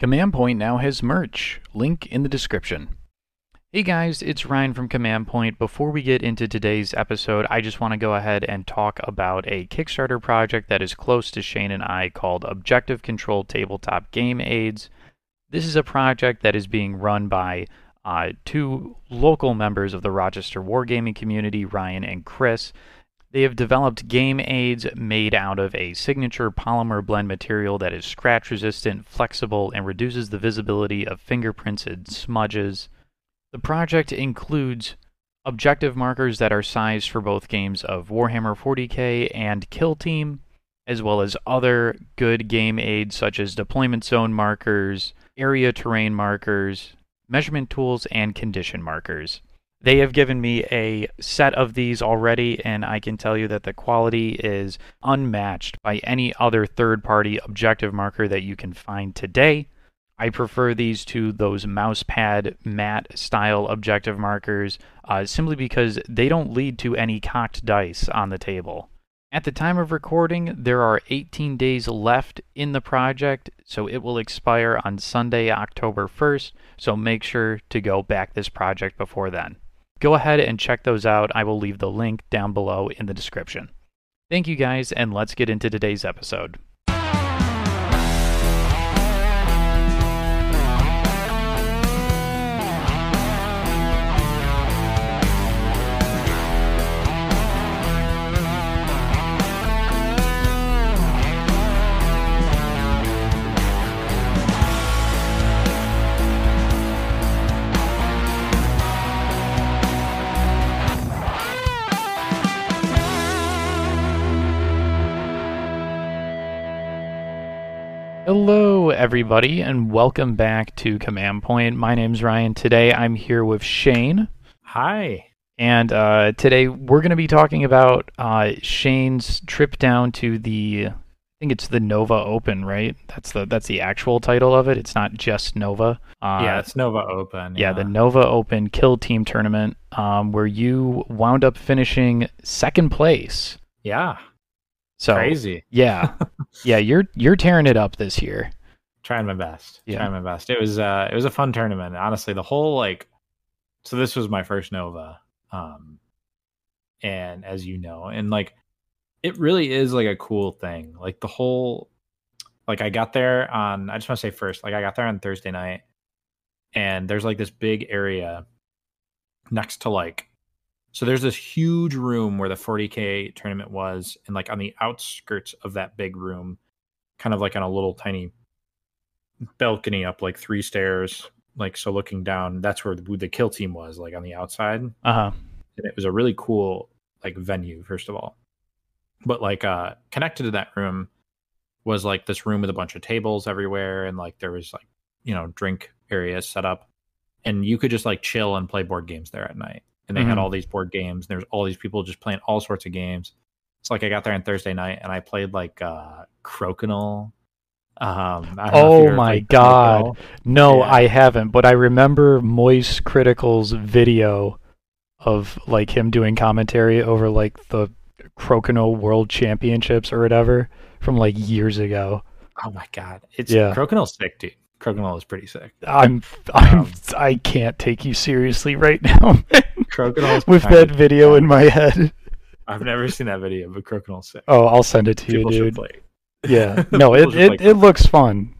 Command Point now has merch. Link in the description. Hey guys, it's Ryan from Command Point. Before we get into today's episode, I just want to go ahead and talk about a Kickstarter project that is close to Shane and I called Objective Control Tabletop Game Aids. This is a project that is being run by uh, two local members of the Rochester Wargaming community, Ryan and Chris. They have developed game aids made out of a signature polymer blend material that is scratch resistant, flexible, and reduces the visibility of fingerprints and smudges. The project includes objective markers that are sized for both games of Warhammer 40k and Kill Team, as well as other good game aids such as deployment zone markers, area terrain markers, measurement tools, and condition markers. They have given me a set of these already, and I can tell you that the quality is unmatched by any other third party objective marker that you can find today. I prefer these to those mousepad matte style objective markers uh, simply because they don't lead to any cocked dice on the table. At the time of recording, there are 18 days left in the project, so it will expire on Sunday, October 1st, so make sure to go back this project before then. Go ahead and check those out. I will leave the link down below in the description. Thank you guys, and let's get into today's episode. Hello, everybody, and welcome back to Command Point. My name's Ryan. Today I'm here with Shane. Hi. And uh, today we're going to be talking about uh, Shane's trip down to the, I think it's the Nova Open, right? That's the that's the actual title of it. It's not just Nova. Uh, yeah, it's Nova Open. Yeah. yeah. the Nova Open Kill Team Tournament, um, where you wound up finishing second place. Yeah. So crazy. Yeah. yeah, you're you're tearing it up this year. Trying my best. Yeah. Trying my best. It was uh it was a fun tournament. Honestly, the whole like so this was my first Nova. Um and as you know, and like it really is like a cool thing. Like the whole like I got there on I just want to say first, like I got there on Thursday night and there's like this big area next to like so there's this huge room where the 40k tournament was, and like on the outskirts of that big room, kind of like on a little tiny balcony up like three stairs, like so looking down, that's where the, the kill team was, like on the outside. Uh huh. And it was a really cool like venue, first of all. But like uh connected to that room was like this room with a bunch of tables everywhere, and like there was like you know drink areas set up, and you could just like chill and play board games there at night and they mm-hmm. had all these board games. And there's all these people just playing all sorts of games. It's like I got there on Thursday night and I played like uh Crokinole. Um, oh my god! Crokinole. No, yeah. I haven't. But I remember Moist Critical's video of like him doing commentary over like the Crokinole World Championships or whatever from like years ago. Oh my god! It's yeah. Crokinole's sick, dude. Crokinole is pretty sick. I'm I'm um, I can't take you seriously right now. Crokinole with that video in my head. I've never seen that video, but Crokinole's sick. Oh, I'll send it to People you, dude. Yeah, no, it it, it looks fun.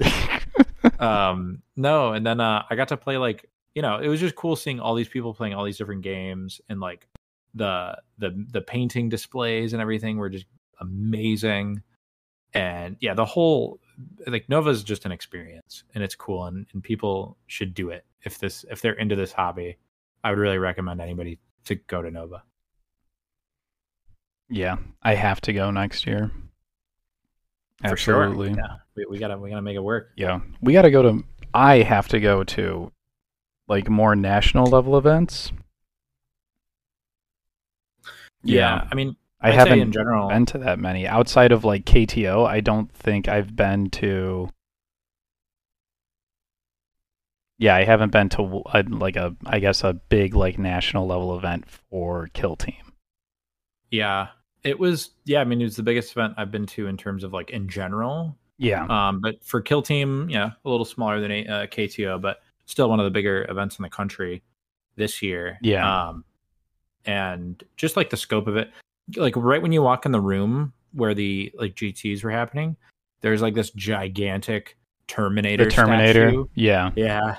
um, no, and then uh, I got to play like you know it was just cool seeing all these people playing all these different games and like the the the painting displays and everything were just amazing and yeah the whole like Nova is just an experience and it's cool and, and people should do it if this if they're into this hobby. I would really recommend anybody to go to Nova. Yeah, I have to go next year. For Absolutely. Sure. Yeah, we, we gotta we gotta make it work. Yeah, we gotta go to. I have to go to like more national level events. Yeah, yeah. I mean, I I'd haven't in general been to that many outside of like KTO. I don't think I've been to. Yeah, I haven't been to a, like a I guess a big like national level event for Kill Team. Yeah, it was. Yeah, I mean it was the biggest event I've been to in terms of like in general. Yeah. Um, but for Kill Team, yeah, a little smaller than uh, KTO, but still one of the bigger events in the country this year. Yeah. Um, and just like the scope of it, like right when you walk in the room where the like GTS were happening, there's like this gigantic Terminator. The Terminator. statue. Yeah. Yeah.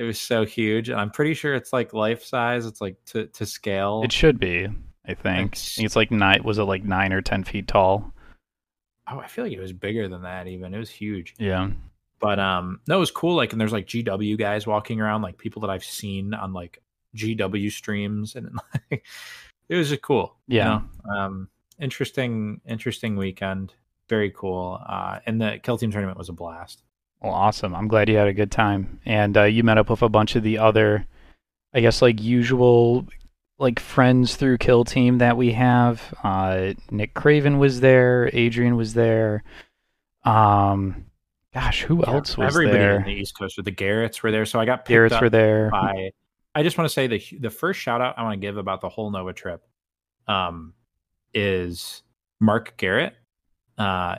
It was so huge. And I'm pretty sure it's like life size. It's like to, to scale. It should be. I think. It's- it's like nine. Was it like nine or ten feet tall? oh, I feel like it was bigger than that even. It was huge. Yeah. But um no, it was cool. Like and there's like GW guys walking around, like people that I've seen on like GW streams and like it was just cool. you Yeah. know? Um interesting, interesting weekend. Very cool. Uh and the kill team tournament was a blast. Well, awesome. I'm glad you had a good time, and uh, you met up with a bunch of the other, I guess, like usual, like friends through Kill Team that we have. Uh, Nick Craven was there. Adrian was there. Um, gosh, who else was there? Everybody there? in the East Coast the Garretts were there. So I got picked Garrett's up were there. by I just want to say the the first shout out I want to give about the whole Nova trip um is Mark Garrett. Uh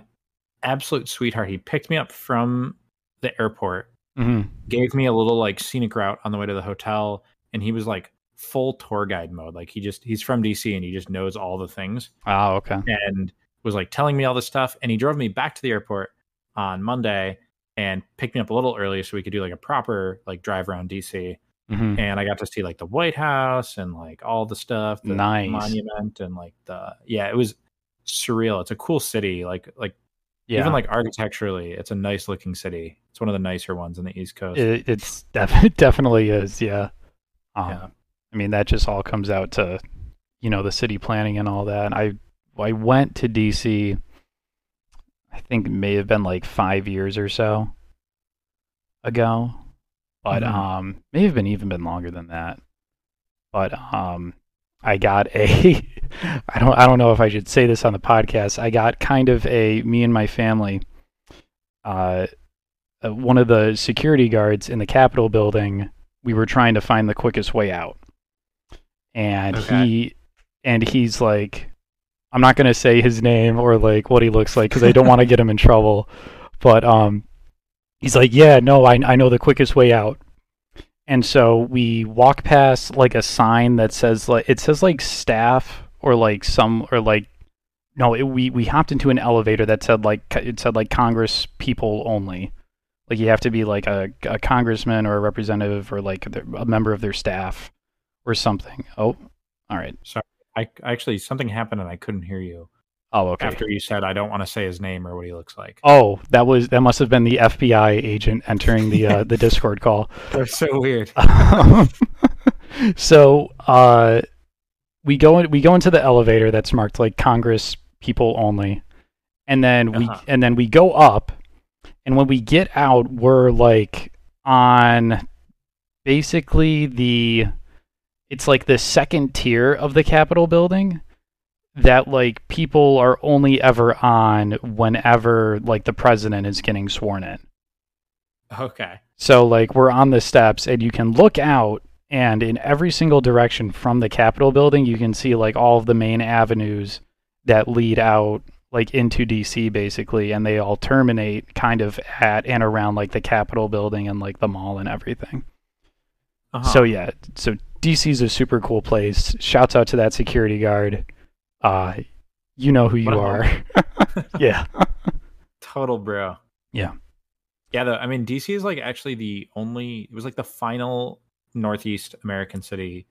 absolute sweetheart. He picked me up from the airport, hmm gave me a little like scenic route on the way to the hotel, and he was like full tour guide mode. Like he just he's from DC and he just knows all the things Oh, okay. and was like telling me all this stuff. And he drove me back to the airport on Monday and picked me up a little early so we could do like a proper like drive around DC. hmm And I got to see like the White House and like all the stuff, the Nice. monument and like the yeah, it was surreal. It's a cool city. Like like Yeah. even like architecturally, it's a nice looking city. It's one of the nicer ones in the East Coast. it, it's def- it definitely is. Yeah. Um, Yeah. I mean, that just all comes out to, you know, the city planning and all that. I I went to DC. I think it may have been like five years or so ago, but Mhm. um, may have been even been longer than that. But um, I got a. I don't. I don't know if I should say this on the podcast. I got kind of a me and my family. Uh, uh, one of the security guards in the Capitol building. We were trying to find the quickest way out, and Okay. he and he's like, I'm not gonna say his name or like what he looks like because I don't want to get him in trouble. But um, he's like, yeah, no, I I know the quickest way out. And so we walk past like a sign that says like it says like staff or like some or like no, it, we we hopped into an elevator that said like it said like Congress people only. Like you have to be like a, a congressman or a representative or like a member of their staff or something. Oh, all right. Sorry I actually something happened and I couldn't hear you Oh, okay. after you said I don't want to say his name or what he looks like. Oh, that was that must have been the FBI agent entering the uh, the Discord call. That's so weird. so uh, we go in, we go into the elevator that's marked like Congress people only, and then we Uh-huh. and then we go up, and when we get out, we're like on basically the it's like the second tier of the Capitol building that like people are only ever on whenever like the president is getting sworn in. Okay. So like we're on the steps and you can look out and in every single direction from the Capitol building you can see like all of the main avenues that lead out like into DC basically and they all terminate kind of at and around like the Capitol building and like the mall and everything. Uh-huh. So yeah, so DC's a super cool place. Shouts out to that security guard. Uh you know who you are. yeah. total bro. Yeah. Yeah, though, I mean DC is like actually the only it was like the final northeast American city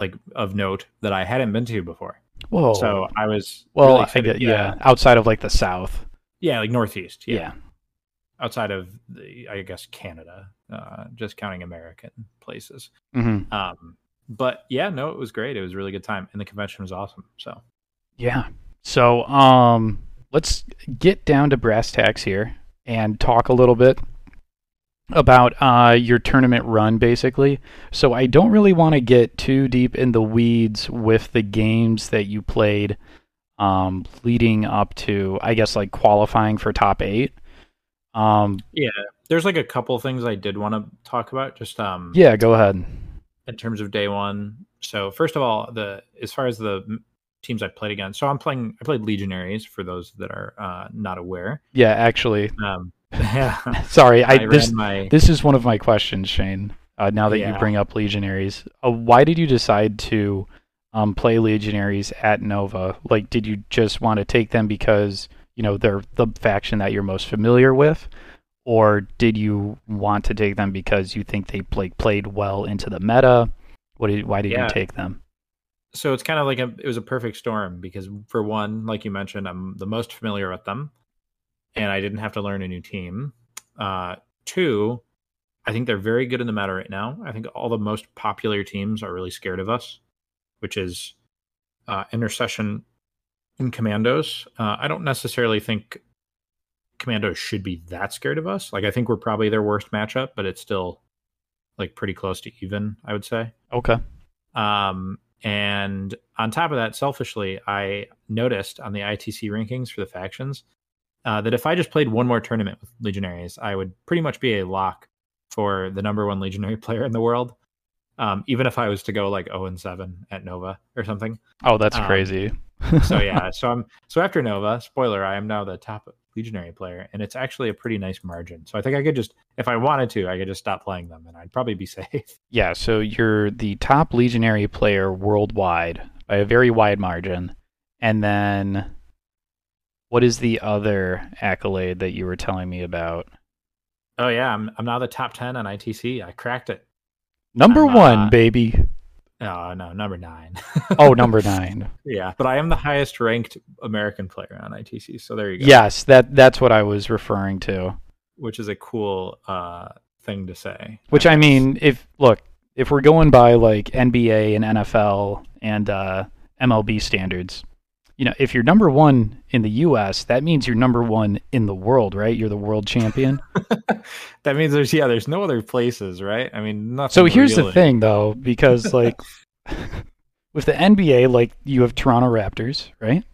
like of note that I hadn't been to before. Whoa. So I was well, really I get, yeah, outside of like the south. Yeah, like northeast. Yeah. yeah. Outside of the I guess Canada, uh just counting American places. hmm Um but yeah, no, it was great. It was a really good time and the convention was awesome. So Yeah. So, um, let's get down to brass tacks here and talk a little bit about uh, your tournament run, basically. So, I don't really want to get too deep in the weeds with the games that you played um, leading up to, I guess, like qualifying for top eight. Um, yeah, there's like a couple things I did want to talk about. Just um yeah, go ahead. In terms of day one. So first of all, the as far as the teams I played against. So I'm playing. I played Legionaries for those that are uh, not aware. Yeah, actually. Um, yeah. Sorry, I, I this my... this is one of my questions, Shane. Uh, now that yeah. you bring up Legionaries, uh, why did you decide to um, play Legionaries at Nova? Like, did you just want to take them because you know they're the faction that you're most familiar with, or did you want to take them because you think they like played well into the meta? What did, why did yeah. you take them? So it's kind of like a, it was a perfect storm because for one, like you mentioned, I'm the most familiar with them, and I didn't have to learn a new team. Uh, two, I think they're very good in the meta right now. I think all the most popular teams are really scared of us, which is uh, intercession and commandos. Uh, I don't necessarily think commandos should be that scared of us. Like I think we're probably their worst matchup, but it's still like pretty close to even, I would say. Okay. Um, and on top of that, selfishly, I noticed on the ITC rankings for the factions uh, that if I just played one more tournament with Legionaries, I would pretty much be a lock for the number one Legionary player in the world. Um, even if I was to go like 0 and 7 at Nova or something. Oh, that's um, crazy. so yeah, so I'm so after Nova, spoiler, I am now the top legionary player, and it's actually a pretty nice margin. So I think I could just, if I wanted to, I could just stop playing them, and I'd probably be safe. Yeah. So you're the top legionary player worldwide by a very wide margin, and then what is the other accolade that you were telling me about? Oh yeah, I'm I'm now the top ten on ITC. I cracked it. Number I'm, one, uh, baby. Oh no, number nine. oh, number nine. Yeah, but I am the highest ranked American player on ITC, so there you go. Yes, that that's what I was referring to. Which is a cool uh, thing to say. Which I, I mean, if look, if we're going by like NBA and NFL and uh, MLB standards, you know, if you're number one in the U.S., that means you're number one in the world, right? You're the world champion. that means there's yeah, there's no other places, right? I mean, nothing. So here's really. the thing, though, because like with the NBA, like you have Toronto Raptors, right?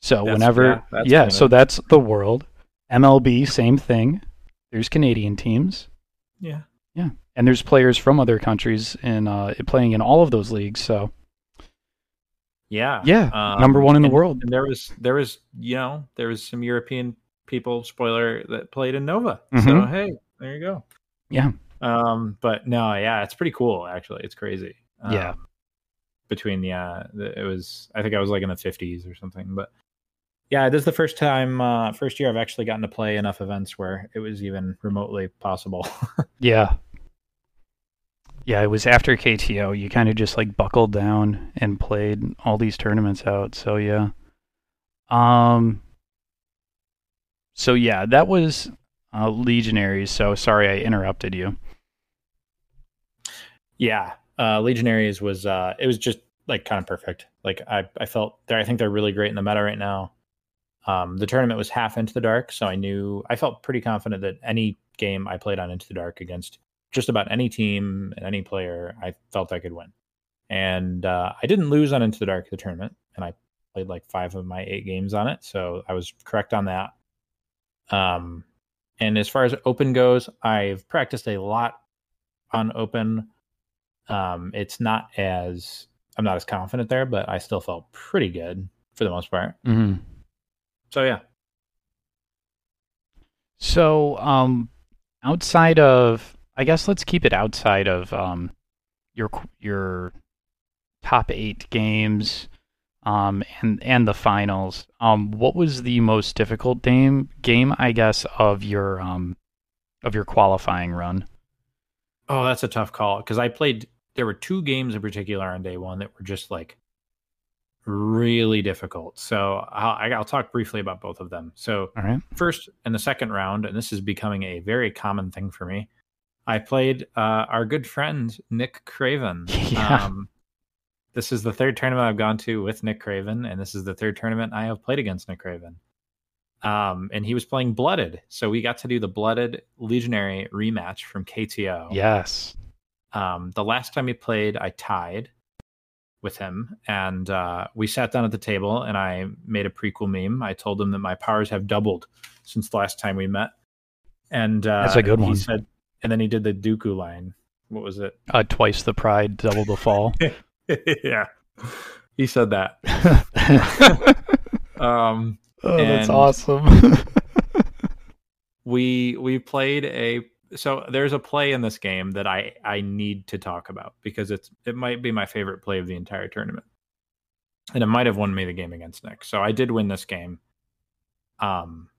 So that's, whenever, yeah, yeah so that's the world. MLB, same thing. There's Canadian teams. Yeah. Yeah, and there's players from other countries in uh, playing in all of those leagues. So yeah, yeah, um, number one in the world. And there was there was you know there was some European people spoiler that played in Nova. Mm-hmm. So hey, there you go. Yeah. Um, but no, yeah, it's pretty cool actually. It's crazy. Um, yeah. Between yeah, it was I think I was like in the fifties or something, but yeah, this is the first time, uh, first year I've actually gotten to play enough events where it was even remotely possible. yeah, yeah, it was after KTO. You kind of just like buckled down and played all these tournaments out. So yeah. Um. So yeah, that was uh, Legionaries. So sorry I interrupted you. Yeah, uh, Legionaries was uh, it was just like kind of perfect. Like I I felt there. I think they're really great in the meta right now. Um, the tournament was half into the dark, so I knew I felt pretty confident that any game I played on into the dark against just about any team and any player, I felt I could win. And uh, I didn't lose on Into the Dark the tournament, and I played like five of my eight games on it, so I was correct on that. Um, and as far as open goes, I've practiced a lot on open. Um, it's not as I'm not as confident there, but I still felt pretty good for the most part. Mm-hmm. So yeah. So um, outside of I guess let's keep it outside of um, your your top eight games um, and and the finals. Um, what was the most difficult game game I guess of your um, of your qualifying run? Oh, that's a tough call because I played. There were two games in particular on day one that were just like really difficult. So I'll, I'll talk briefly about both of them. So first in the second round, and this is becoming a very common thing for me. I played uh, our good friend Nick Craven. Yeah. Um, this is the third tournament I've gone to with Nick Craven, and this is the third tournament I have played against Nick Craven. Um, and he was playing Blooded, so we got to do the Blooded Legionary rematch from KTO. Yes. Um, the last time he played, I tied with him, and uh, we sat down at the table, and I made a prequel meme. I told him that my powers have doubled since the last time we met, and uh, that's a good one. He said and then he did the Dooku line. What was it? Uh, twice the pride, double the fall. yeah. he said that. um, oh, that's awesome. we we played a so there's a play in this game that I I need to talk about because it's it might be my favorite play of the entire tournament. And it might have won me the game against Nick. So I did win this game. Um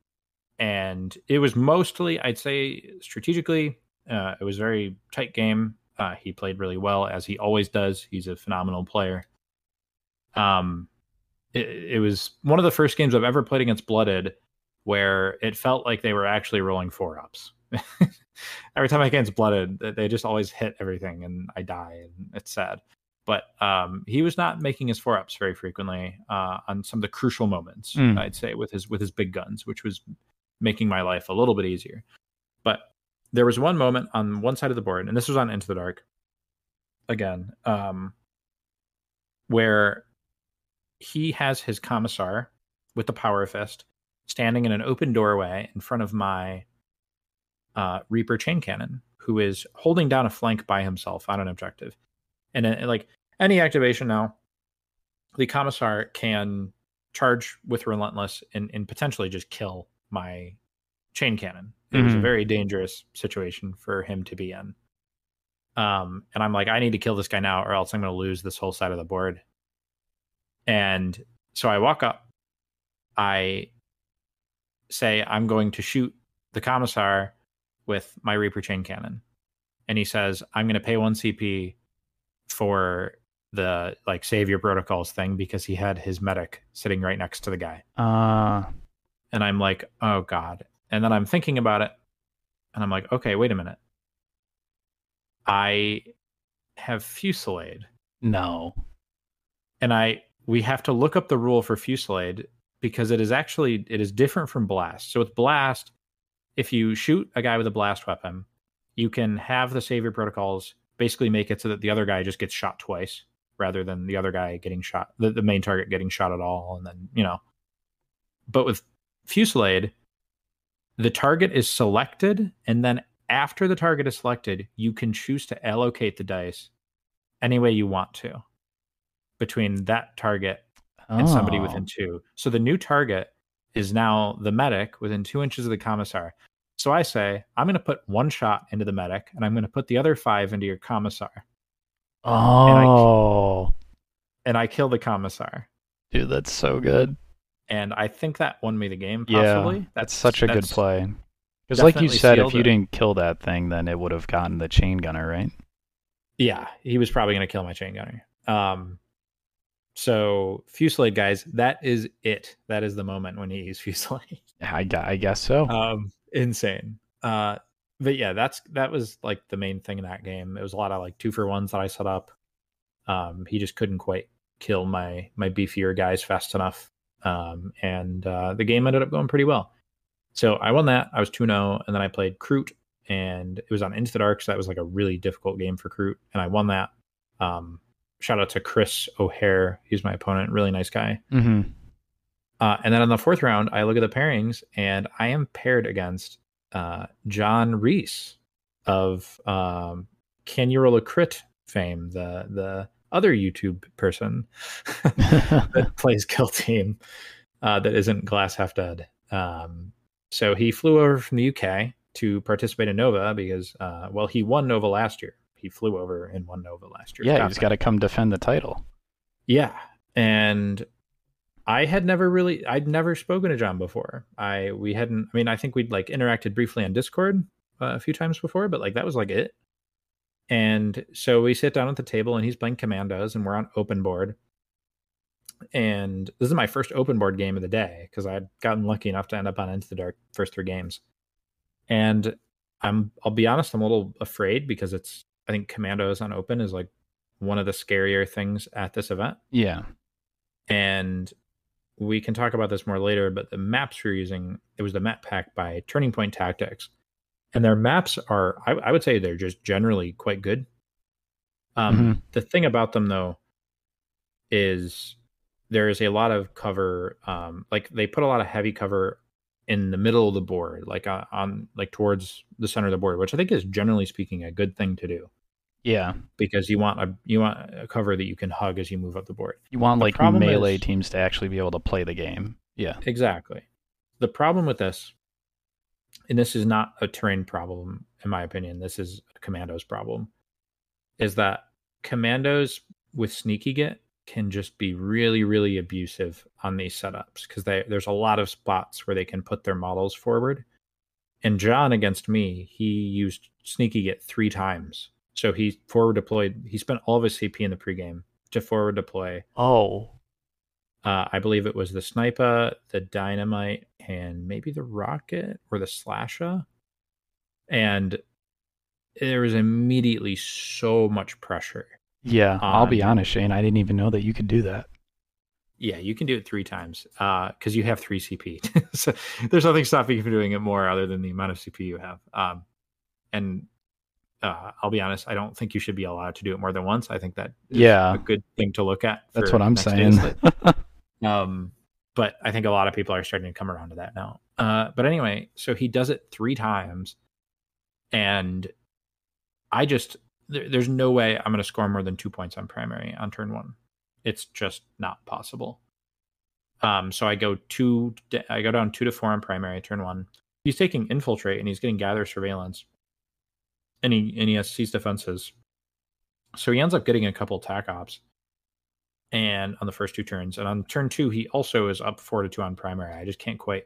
and it was mostly I'd say strategically uh, it was a very tight game. Uh, he played really well as he always does. He's a phenomenal player. Um it, it was one of the first games I've ever played against Blooded where it felt like they were actually rolling four ups. Every time I get against blooded, they just always hit everything and I die and it's sad. But um, he was not making his four ups very frequently uh, on some of the crucial moments, mm. I'd say, with his with his big guns, which was making my life a little bit easier. There was one moment on one side of the board, and this was on Into the Dark again, um, where he has his commissar with the power fist standing in an open doorway in front of my uh, Reaper chain cannon, who is holding down a flank by himself on an objective. And uh, like any activation now, the commissar can charge with relentless and, and potentially just kill my chain cannon. It mm-hmm. was a mm-hmm. very dangerous situation for him to be in. Um, and I'm like, I need to kill this guy now, or else I'm going to lose this whole side of the board. And so I walk up, I say I'm going to shoot the commissar with my Reaper chain cannon. And he says, I'm going to pay one CP for the like savior protocols thing because he had his medic sitting right next to the guy. Uh and I'm like, oh God. And then I'm thinking about it and I'm like, okay, wait a minute. I have fusillade. No. And I we have to look up the rule for fusillade because it is actually it is different from blast. So with blast, if you shoot a guy with a blast weapon, you can have the savior protocols basically make it so that the other guy just gets shot twice rather than the other guy getting shot the, the main target getting shot at all and then you know but with fusillade the target is selected and then after the target is selected you can choose to allocate the dice any way you want to between that target and oh. somebody within two. So the new target is now the medic within two inches of the commissar. So I say, I'm going to put one shot into the medic and I'm going to put the other five into your commissar. Oh. And I, oh. and I kill the commissar. Dude, that's so good. And I think that won me the game, possibly. Yeah, that's such a that's good play. Because, like you said, if you it. didn't kill that thing, then it would have gotten the chain gunner, right? Yeah, he was probably going to kill my chain gunner. Um, so Fusillade guys, that is it. That is the moment when he used Fusillade. I, I guess so. Um, insane. Uh, but yeah, that's that was like the main thing in that game. It was a lot of like two for ones that I set up. Um, he just couldn't quite kill my my beefier guys fast enough. Um, and uh, the game ended up going pretty well. So I won that. I was 2 0, and then I played Kroot, and it was on Into the Dark. So that was like a really difficult game for Kroot, and I won that. Um, shout out to Chris O'Hare. He's my opponent. Really nice guy. Mm-hmm. Uh, and then on the fourth round, I look at the pairings and I am paired against uh, John Reese of um, Can You Roll a Crit fame, the the other YouTube person that plays Kill Team uh, that isn't Glass Half Dead. Um, so he flew over from the UK to participate in Nova because, uh, well, he won Nova last year he flew over and won Nova last year. Yeah, he's got to come defend the title. Yeah, and I had never really, I'd never spoken to John before. I we hadn't. I mean, I think we'd like interacted briefly on Discord uh, a few times before, but like that was like it. And so we sit down at the table, and he's playing Commandos, and we're on open board. And this is my first open board game of the day because I'd gotten lucky enough to end up on Into the Dark first three games. And I'm, I'll be honest, I'm a little afraid because it's I think Commandos on Open is like one of the scarier things at this event. Yeah. And we can talk about this more later, but the maps we're using, it was the map pack by Turning Point Tactics. And their maps are, I, I would say they're just generally quite good. Um, mm-hmm. The thing about them, though, is there is a lot of cover. Um, like they put a lot of heavy cover in the middle of the board, like uh, on like towards the center of the board, which I think is generally speaking a good thing to do Yeah, because you want a you want a cover that you can hug as you move up the board. You want the like melee is, teams to actually be able to play the game. Yeah, exactly. The problem with this, and this is not a terrain problem in my opinion. This is a commandos problem. Is that commandos with sneaky git can just be really really abusive on these setups because there's a lot of spots where they can put their models forward and john against me he used sneaky git three times so he forward deployed he spent all of his cp in the pregame to forward deploy oh uh, i believe it was the sniper the dynamite and maybe the rocket or the slasher and there was immediately so much pressure yeah, um, I'll be honest, Shane. I didn't even know that you could do that. Yeah, you can do it three times because uh, you have three CP. so there's nothing stopping you from doing it more other than the amount of CP you have. Um, and uh, I'll be honest, I don't think you should be allowed to do it more than once. I think that yeah, a good thing to look at. That's what I'm saying. um, but I think a lot of people are starting to come around to that now. Uh, but anyway, so he does it three times, and I just there, there's no way I'm going to score more than two points on primary on turn one. It's just not possible. Um, so I go two, I go down two to four on primary turn one. He's taking infiltrate and he's getting gather surveillance, and he and he has seized defenses. So he ends up getting a couple tac ops, and on the first two turns, and on turn two he also is up four to two on primary. I just can't quite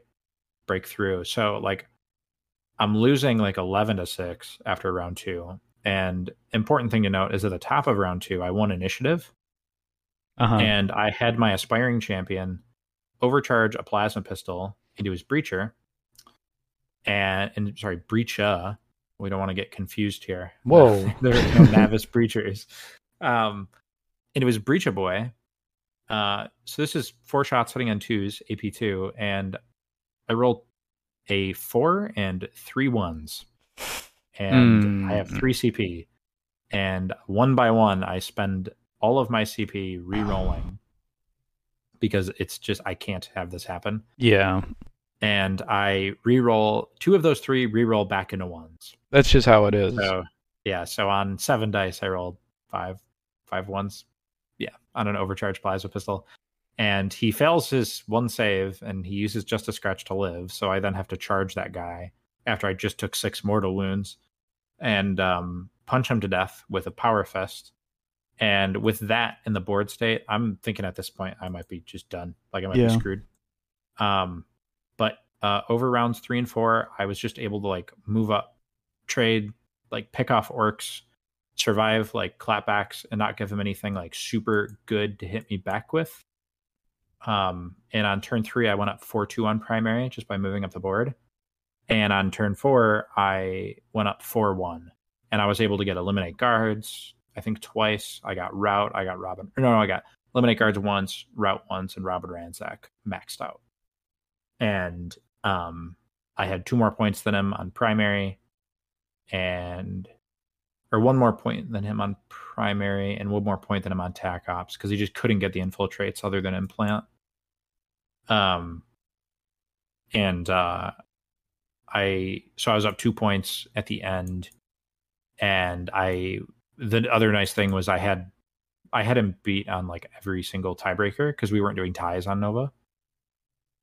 break through. So like, I'm losing like eleven to six after round two, and important thing to note is at the top of round two, I won initiative, uh-huh. and I had my aspiring champion overcharge a plasma pistol into his breacher, and, and sorry, breacher. We don't want to get confused here. Whoa, there are no Navis breachers. Um, and it was breacha boy. Uh, so this is four shots hitting on twos, AP two, and I rolled a four and three ones and mm. I have hmm. three CP, and one by one I spend all of my CP re-rolling because it's just I can't have this happen. Yeah. And I re-roll two of those three re-roll back into ones. That's just how it is. So yeah, so on seven dice I rolled five five ones. Yeah, on an overcharged plasma pistol. And he fails his one save and he uses just a scratch to live. So I then have to charge that guy after I just took six mortal wounds and um, punch him to death with a power fist. And with that in the board state, I'm thinking at this point I might be just done. Like I might yeah. be screwed. Um, but uh, over rounds three and four, I was just able to like move up, trade, like pick off Orks, survive like clapbacks, and not give them anything like super good to hit me back with. Um, and on turn three, I went up four two on primary just by moving up the board. And on turn four, I went up 4 1 and I was able to get eliminate guards, I think twice. I got rout, I got Robin. No, no, I got eliminate guards once, rout once, and Rob and Ransack maxed out. And um, I had two more points than him on primary and or one more point than him on primary and one more point than him on tac ops because he just couldn't get the infiltrates other than implant. Um and uh I so I was up two points at the end, and I the other nice thing was I had I had him beat on like every single tiebreaker because we weren't doing ties on Nova.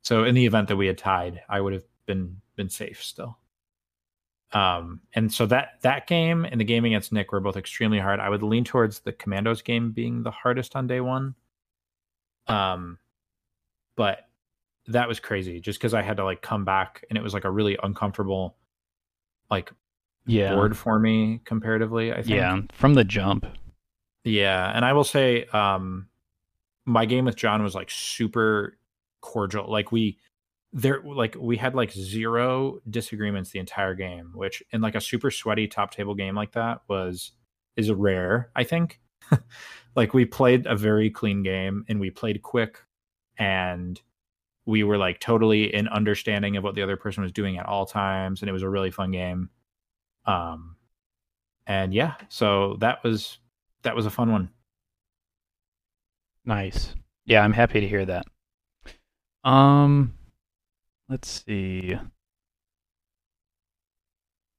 So in the event that we had tied, I would have been been safe still. Um, and so that that game and the game against Nick were both extremely hard. I would lean towards the Commandos game being the hardest on day one. Um, but that was crazy just because I had to like come back and it was like a really uncomfortable like yeah board for me comparatively, I think. Yeah, from the jump. Yeah, and I will say um my game with John was like super cordial. Like we there like we had like zero disagreements the entire game, which in like a super sweaty top table game like that was is rare, I think. like we played a very clean game and we played quick and we were like totally in understanding of what the other person was doing at all times and it was a really fun game. Um and yeah so that was that was a fun one. Nice. Yeah i'm happy to hear that. Um let's see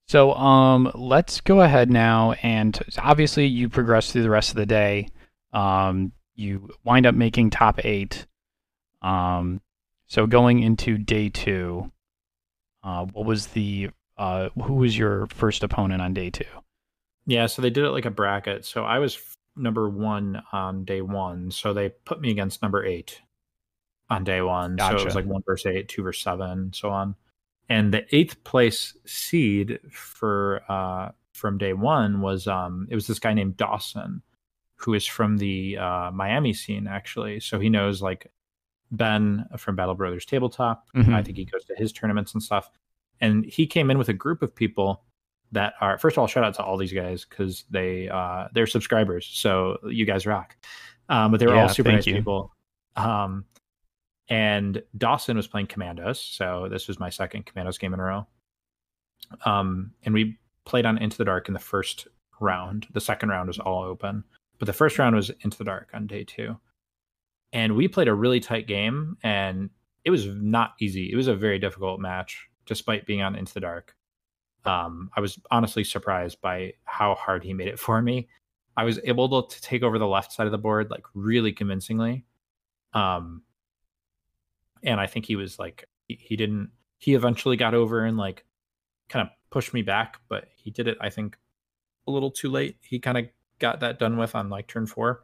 So um, let's go ahead now, and obviously you progress through the rest of the day. Um, you wind up making top eight. Um, so going into day two, uh, what was the uh, who was your first opponent on day two? Yeah, so they did it like a bracket. So I was number one on day one. So they put me against number eight on day one. Gotcha. So it was like one versus eight, two versus seven, so on. And the eighth place seed for uh, from day one was um, it was this guy named Dawson, who is from the uh, Miami scene actually. So he knows like Ben from Battle Brothers Tabletop. Mm-hmm. I think he goes to his tournaments and stuff. And he came in with a group of people that are first of all shout out to all these guys because they uh they're subscribers so you guys rock um but they were yeah, all super nice you. people um and dawson was playing commandos so this was my second commandos game in a row. Um and we played on into the dark in the first round. The second round was all open but the first round was into the dark on day two. And we played a really tight game and it was not easy. It was a very difficult match despite being on into the dark. Um, I was honestly surprised by how hard he made it for me. I was able to, take over the left side of the board like really convincingly. Um, and I think he was like he, he didn't he eventually got over and like kind of pushed me back, but he did it I think a little too late. He kind of got that done with on like turn 4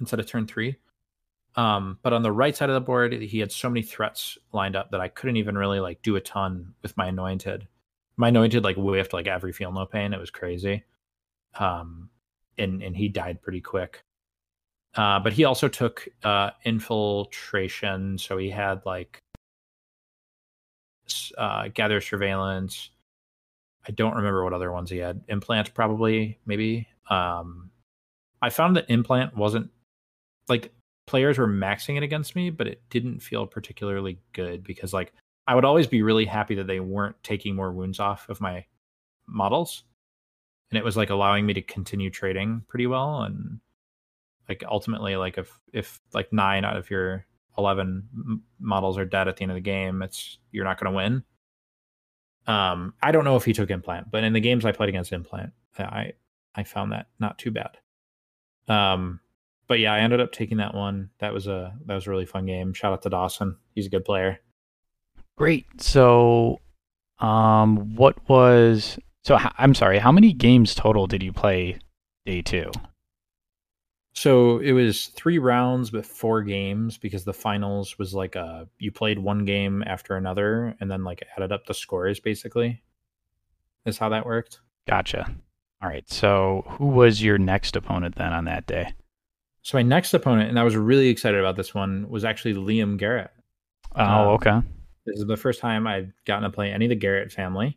instead of turn 3. Um, but on the right side of the board, he had so many threats lined up that I couldn't even really like do a ton with my anointed my anointed like whiffed like every feel no pain. It was crazy. Um, and and he died pretty quick. Uh, but he also took uh, infiltration, so he had like uh, gather surveillance. I don't remember what other ones he had. Implant probably maybe. Um, I found that implant wasn't like players were maxing it against me, but it didn't feel particularly good because like I would always be really happy that they weren't taking more wounds off of my models. And it was like allowing me to continue trading pretty well. And like ultimately, like if, if like nine out of your 11 models are dead at the end of the game, it's, you're not going to win. Um, I don't know if he took implant, but in the games I played against implant, I, I found that not too bad. Um, but yeah, I ended up taking that one. That was a, that was a really fun game. Shout out to Dawson. He's a good player. Great. So, um, what was so? I'm sorry. How many games total did you play day two? So it was three rounds, but four games because the finals was like a you played one game after another, and then like added up the scores. Basically, is how that worked. Gotcha. All right. So who was your next opponent then on that day? So my next opponent, and I was really excited about this one, was actually Liam Garrett. Oh, um, okay. This is the first time I'd gotten to play any of the Garrett family.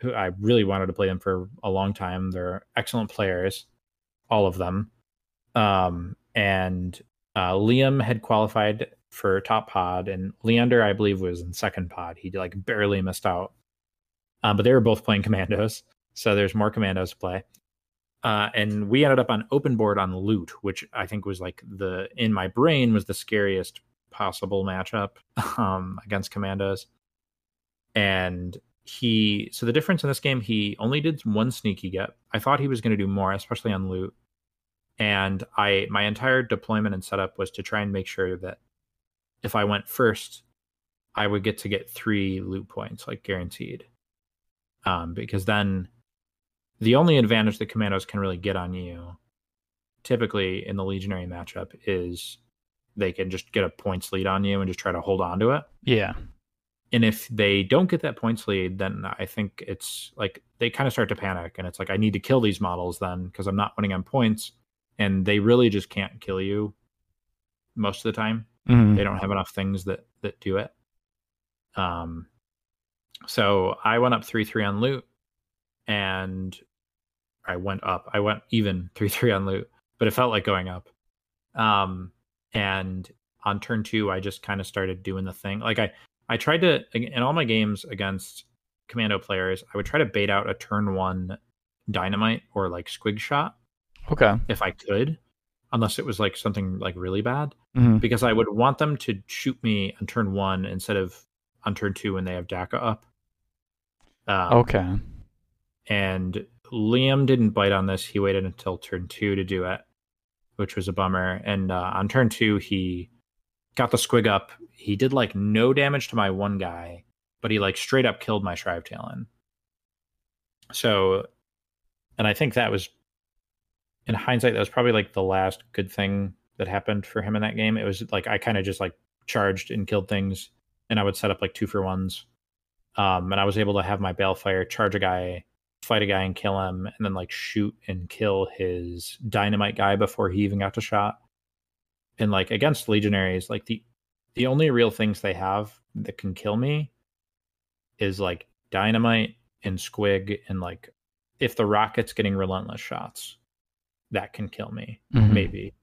Who I really wanted to play them for a long time. They're excellent players, all of them. Um, and uh, Liam had qualified for top pod, and Leander, I believe, was in second pod. He like barely missed out. Um, but they were both playing commandos, so there's more commandos to play. Uh, and we ended up on open board on loot, which I think was like the in my brain was the scariest possible matchup um, against Commandos. And he, so the difference in this game, he only did one sneaky git. I thought he was going to do more, especially on loot. And I, my entire deployment and setup was to try and make sure that if I went first, I would get to get three loot points, like guaranteed. Um, because then the only advantage that commandos can really get on you, typically in the legionary matchup, is they can just get a points lead on you and just try to hold on to it. Yeah. And if they don't get that points lead, then I think it's like they kind of start to panic and it's like I need to kill these models then because I'm not winning on points and they really just can't kill you most of the time. Mm-hmm. They don't have enough things that that do it. Um so I went up 3-3 on loot and I went up. I went even 3-3 on loot, but it felt like going up. Um and on turn two i just kind of started doing the thing like i i tried to in all my games against commando players i would try to bait out a turn one dynamite or like squig shot okay if i could unless it was like something like really bad mm-hmm. because i would want them to shoot me on turn one instead of on turn two when they have dakka up um, okay and Liam didn't bite on this. He waited until turn two to do it, which was a bummer. And uh, on turn two, he got the squig up. He did like no damage to my one guy, but he like straight up killed my Shrivetalon. So, and I think that was, in hindsight, that was probably like the last good thing that happened for him in that game. It was like I kind of just like charged and killed things, and I would set up like two for ones. Um, and I was able to have my balefire charge a guy, fight a guy and kill him, and then like shoot and kill his dynamite guy before he even got to shot. And like against legionaries, like the the only real things they have that can kill me is like dynamite and squig and like if the rocket's getting relentless shots, that can kill me, mm-hmm. maybe.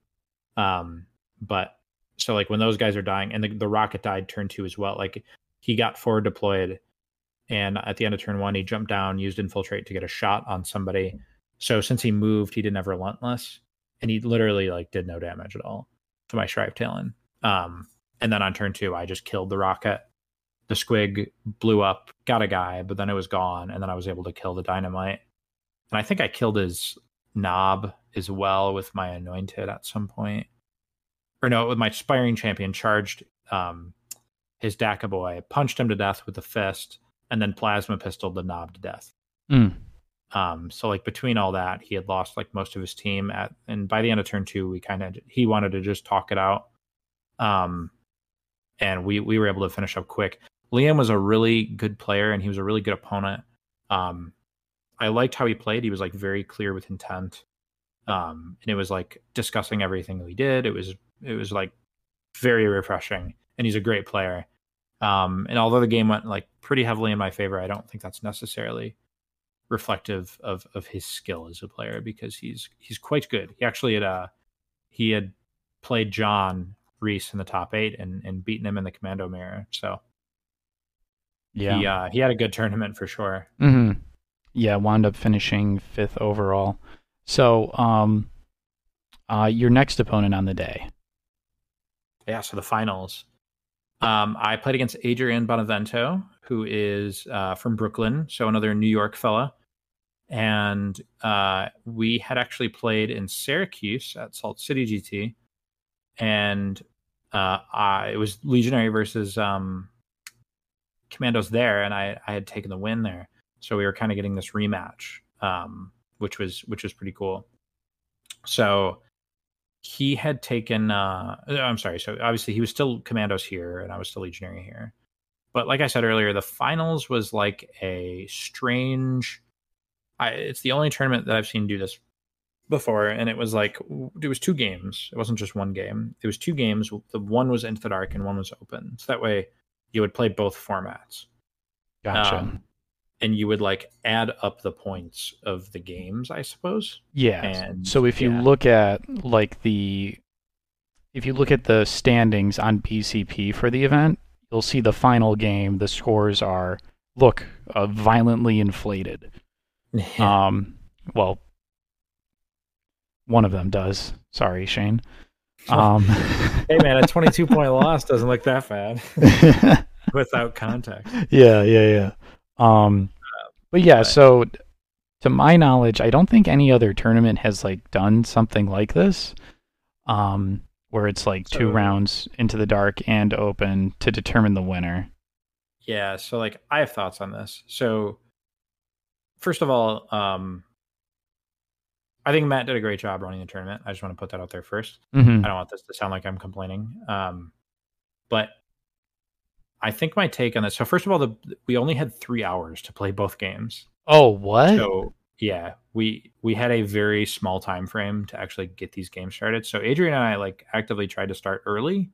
Um, but so like when those guys are dying and the, the rocket died turn two as well, like he got forward deployed and at the end of turn one, he jumped down, used infiltrate to get a shot on somebody. So since he moved, he didn't have relentless, and he literally like did no damage at all to my Shrivetalon. Um, and then on turn two, I just killed the rocket. The squig blew up, got a guy, but then it was gone, and then I was able to kill the dynamite. And I think I killed his Nob as well with my anointed at some point. Or no, with my aspiring champion charged um, his Dakka boy, punched him to death with a fist, and then plasma pistol the Nob to death. Mm. Um, so like between all that, he had lost like most of his team at, and by the end of turn two, we kind of he wanted to just talk it out. Um, and we we were able to finish up quick. Liam was a really good player, and he was a really good opponent. Um, I liked how he played. He was like very clear with intent. Um, and it was like discussing everything we did. It was it was like very refreshing, and he's a great player. Um, and although the game went like pretty heavily in my favor, I don't think that's necessarily reflective of of his skill as a player because he's he's quite good. He actually had uh he had played John Reese in the top eight and and beaten him in the commando mirror. So yeah, he uh, he had a good tournament for sure. Mm-hmm. Yeah, wound up finishing fifth overall. So um, uh, your next opponent on the day. Yeah, so the finals. Um, I played against Adrian Bonavento, who is uh, from Brooklyn, so another New York fella. And uh, we had actually played in Syracuse at Salt City GT. And uh, I, it was Legionary versus um, Commandos there, and I, I had taken the win there. So we were kind of getting this rematch, um, which was which was pretty cool. So he had taken uh i'm sorry so obviously he was still commandos here and i was still legionary here. But like i said earlier the finals was like a strange I, it's the only tournament that i've seen do this before and it was like it was two games. It wasn't just one game. It was two games. The one was into the dark and one was open. So that way you would play both formats. Gotcha. Um, and you would like add up the points of the games, I suppose. Yeah. And, so if you look at like the if you look at the standings on BCP for the event, you'll see the final game, the scores are look uh, violently inflated. um well one of them does. Sorry, Shane. Um Hey man, a 22 point loss doesn't look that bad. Without context. Yeah, yeah, yeah. Um, but yeah, so to my knowledge, I don't think any other tournament has like done something like this, um, where it's like so, two rounds into the dark and open to determine the winner. Yeah, so like I have thoughts on this. So first of all, um, I think Matt did a great job running the tournament. I just want to put that out there 1st mm-hmm. I don't want this to sound like I'm complaining. Um, but I think my take on this. So first of all, the we only had three hours to play both games. Oh, what? So yeah, we we had a very small time frame to actually get these games started. So Adrian and I like actively tried to start early.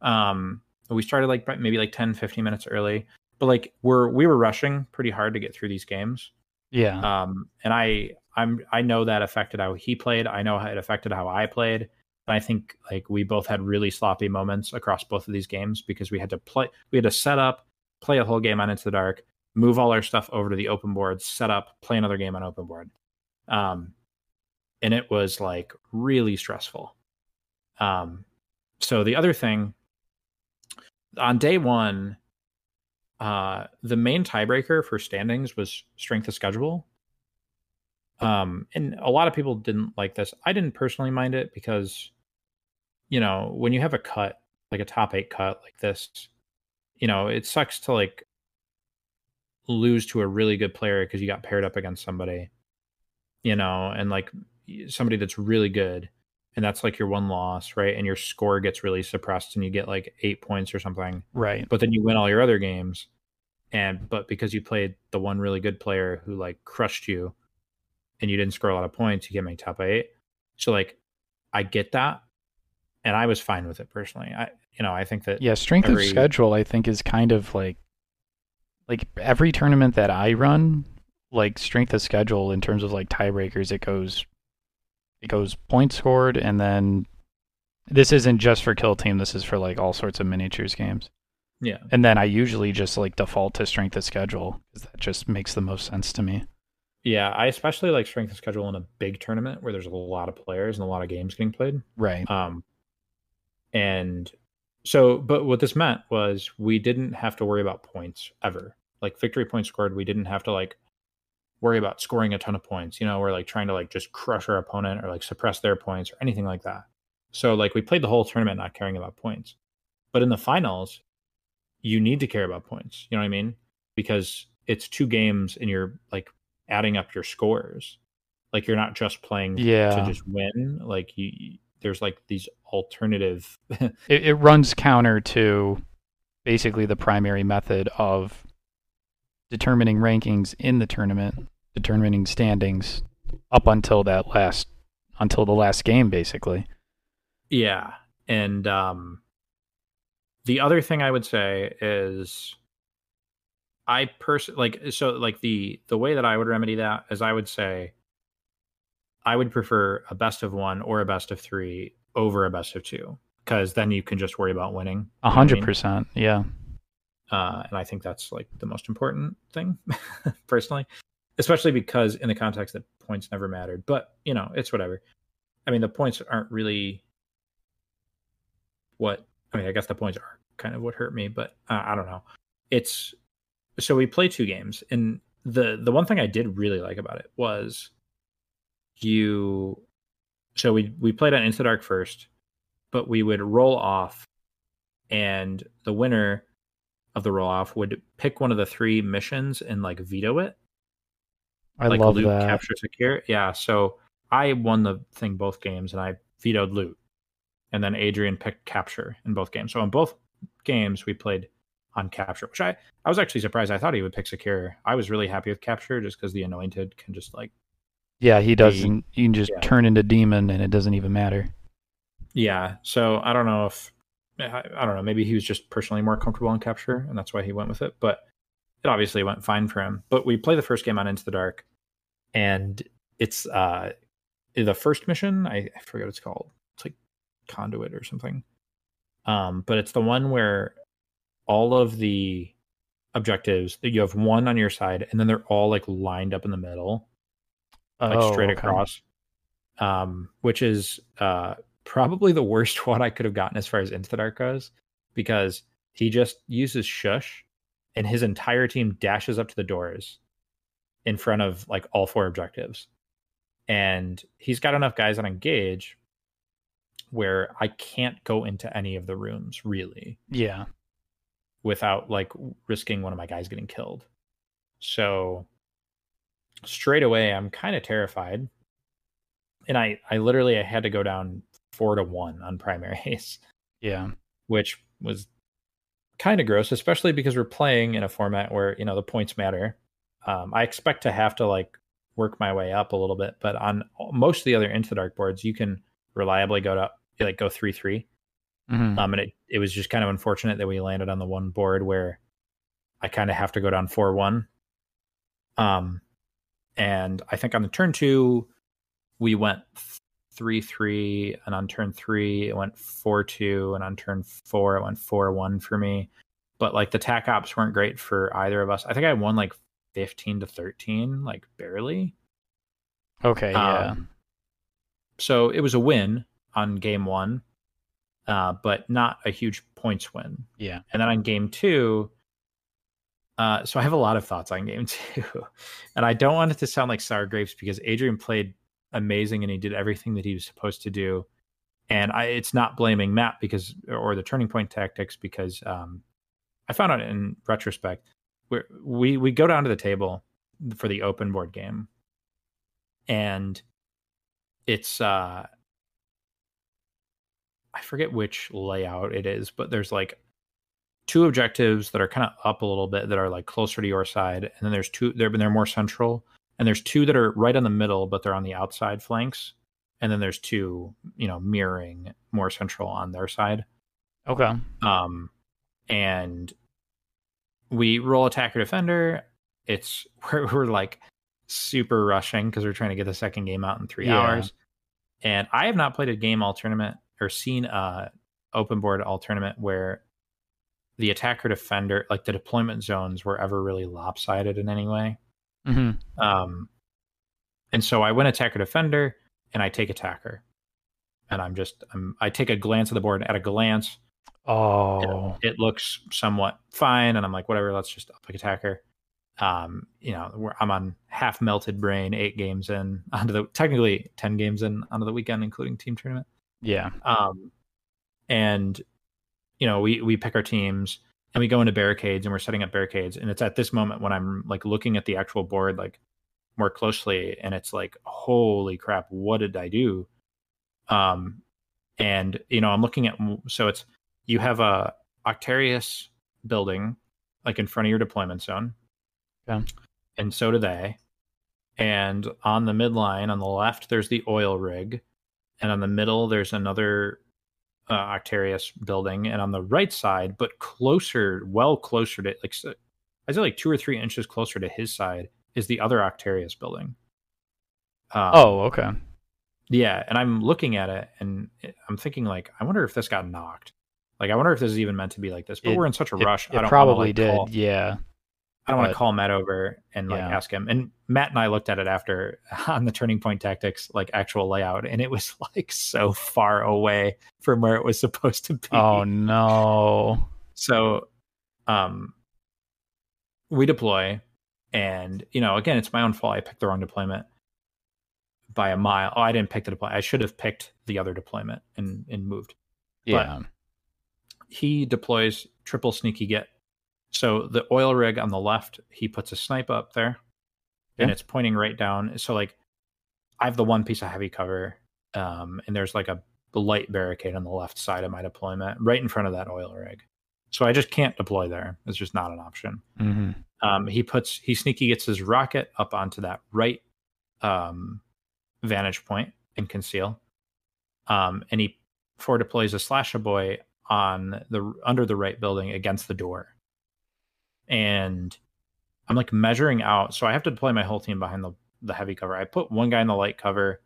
Um, we started like maybe like 10, 15 minutes early, but like we're we were rushing pretty hard to get through these games. Yeah. Um, and I I'm I know that affected how he played. I know it affected how I played. I think like we both had really sloppy moments across both of these games because we had to play, we had to set up, play a whole game on Into the Dark, move all our stuff over to the open board, set up, play another game on open board. Um, and it was like really stressful. Um, so the other thing on day one, uh, the main tiebreaker for standings was strength of schedule. Um, and a lot of people didn't like this. I didn't personally mind it because, you know, when you have a cut, like a top eight cut like this, you know, it sucks to like lose to a really good player because you got paired up against somebody, you know, and like somebody that's really good. And that's like your one loss, right? And your score gets really suppressed and you get like eight points or something. Right. But then you win all your other games. And, but because you played the one really good player who like crushed you and you didn't score a lot of points, you get my top eight. So like, I get that. And I was fine with it personally. I, you know, I think that. Yeah. Strength every... of schedule, I think, is kind of like like every tournament that I run, like strength of schedule in terms of like tiebreakers, it goes it goes points scored and then this isn't just for kill team, this is for like all sorts of miniatures games. Yeah. And then I usually just like default to strength of schedule because that just makes the most sense to me. Yeah, I especially like strength of schedule in a big tournament where there's a lot of players and a lot of games getting played. Right. Um and so but what this meant was we didn't have to worry about points ever like victory points scored, we didn't have to like worry about scoring a ton of points. You know, we're like trying to like just crush our opponent or like suppress their points or anything like that. So like we played the whole tournament not caring about points. But in the finals, you need to care about points. You know what I mean? Because it's two games and you're like adding up your scores. Like you're not just playing yeah. to just win. Like you there's like these alternative it, it runs counter to basically the primary method of determining rankings in the tournament, determining standings up until that last until the last game basically. Yeah. And um the other thing I would say is I personally like so like the the way that I would remedy that is I would say I would prefer a best of one or a best of three over a best of two because then you can just worry about winning. A hundred percent, yeah. Uh, and I think that's like the most important thing, personally, especially because in the context that points never mattered. But you know, it's whatever. I mean, the points aren't really what I mean. I guess the points are kind of what hurt me, but uh, I don't know. It's so we play two games, and the the one thing I did really like about it was you. So we we played on Into Dark first, but we would roll off, and the winner of the roll off would pick one of the three missions and like veto it. I like love loot, that. capture, secure. Yeah. So I won the thing both games, and I vetoed loot, and then Adrian picked capture in both games. So in both games, we played on capture, which I I was actually surprised. I thought he would pick secure. I was really happy with capture just because the anointed can just like. Yeah, he doesn't. You can just yeah. turn into demon, and it doesn't even matter. Yeah. So I don't know if I, I don't know. Maybe he was just personally more comfortable in capture, and that's why he went with it. But it obviously went fine for him. But we play the first game on Into the Dark, and it's uh the first mission. I, I forget what it's called. It's like Conduit or something. Um, but it's the one where all of the objectives that you have one on your side, and then they're all like lined up in the middle, like oh, straight okay. across. Um, which is uh probably the worst one I could have gotten as far as Into the Dark goes, because he just uses shush and his entire team dashes up to the doors in front of like all four objectives. And he's got enough guys on engage where I can't go into any of the rooms really. Yeah. Without like risking one of my guys getting killed. So straight away I'm kind of terrified. And I I literally I had to go down four to one on primaries. Yeah. Which was kind of gross, especially because we're playing in a format where, you know, the points matter. Um, I expect to have to like work my way up a little bit, but on most of the other Into the Dark boards, you can reliably go to like go three three. Mm-hmm. Um, and it, it was just kind of unfortunate that we landed on the one board where I kind of have to go down four one. Um, and I think on the turn two, we went three three, and on turn three it went four two, and on turn four it went four one for me. But like the tac ops weren't great for either of us. I think I won like fifteen to thirteen, like barely. Okay, yeah. Um, so it was a win on game one, uh, but not a huge points win. Yeah. And then on game two, Uh, so I have a lot of thoughts on game two, and I don't want it to sound like sour grapes because Adrian played amazing and he did everything that he was supposed to do. And I, it's not blaming Matt because or the turning point tactics because um, I found out in retrospect we we we go down to the table for the open board game, and it's uh, I forget which layout it is, but there's like two objectives that are kind of up a little bit that are like closer to your side, and then there's two they're they're more central, and there's two that are right on the middle, but they're on the outside flanks, and then there's two you know mirroring more central on their side. Okay. Um, and we roll attacker defender. It's we're, we're like super rushing because we're trying to get the second game out in three yeah. hours. And I have not played a game all tournament or seen a open board all tournament where the attacker defender, like the deployment zones, were ever really lopsided in any way. Mm-hmm. Um, and so I went attacker defender, and I take attacker, and I'm just I'm, I take a glance at the board. At a glance, oh, it, it looks somewhat fine, and I'm like, whatever, let's just up attacker. Um, you know, I'm on half melted brain, eight games in onto the technically ten games in onto the weekend, including team tournament. Yeah. Um, and you know, we we pick our teams and we go into barricades and we're setting up barricades. And it's at this moment when I'm like looking at the actual board like more closely, and it's like, holy crap, what did I do? Um, and you know, I'm looking at so it's you have a Octarius building like in front of your deployment zone. Yeah. And so do they. And on the midline on the left, there's the oil rig. And on the middle, there's another uh, Octarius building, and on the right side, but closer, well closer to like I say like two or three inches closer to his side is the other Octarius building. Um, oh, okay. Yeah, and I'm looking at it and I'm thinking like, I wonder if this got knocked. Like, I wonder if this is even meant to be like this. But it, we're in such a rush. It, it probably did. Call. Yeah. I don't want to call Matt over and like yeah. ask him. And Matt and I looked at it after on the turning point tactics, like actual layout, and it was like so far away from where it was supposed to be. Oh no. So um we deploy and you know, again, it's my own fault. I picked the wrong deployment by a mile. Oh, I didn't pick the deployment. I should have picked the other deployment and and moved. Yeah. But he deploys triple sneaky git so the oil rig on the left, he puts a snipe up there, yeah. and it's pointing right down. So like, I have the one piece of heavy cover, um, and there's like a light barricade on the left side of my deployment, right in front of that oil rig. So I just can't deploy there. It's just not an option. Mm-hmm. Um, he puts he sneaky gits his rocket up onto that right um, vantage point and conceal, um, and he four deploys a slasha boy on the under the right building against the door and I'm like measuring out. So I have to deploy my whole team behind the the heavy cover. I put one guy in the light cover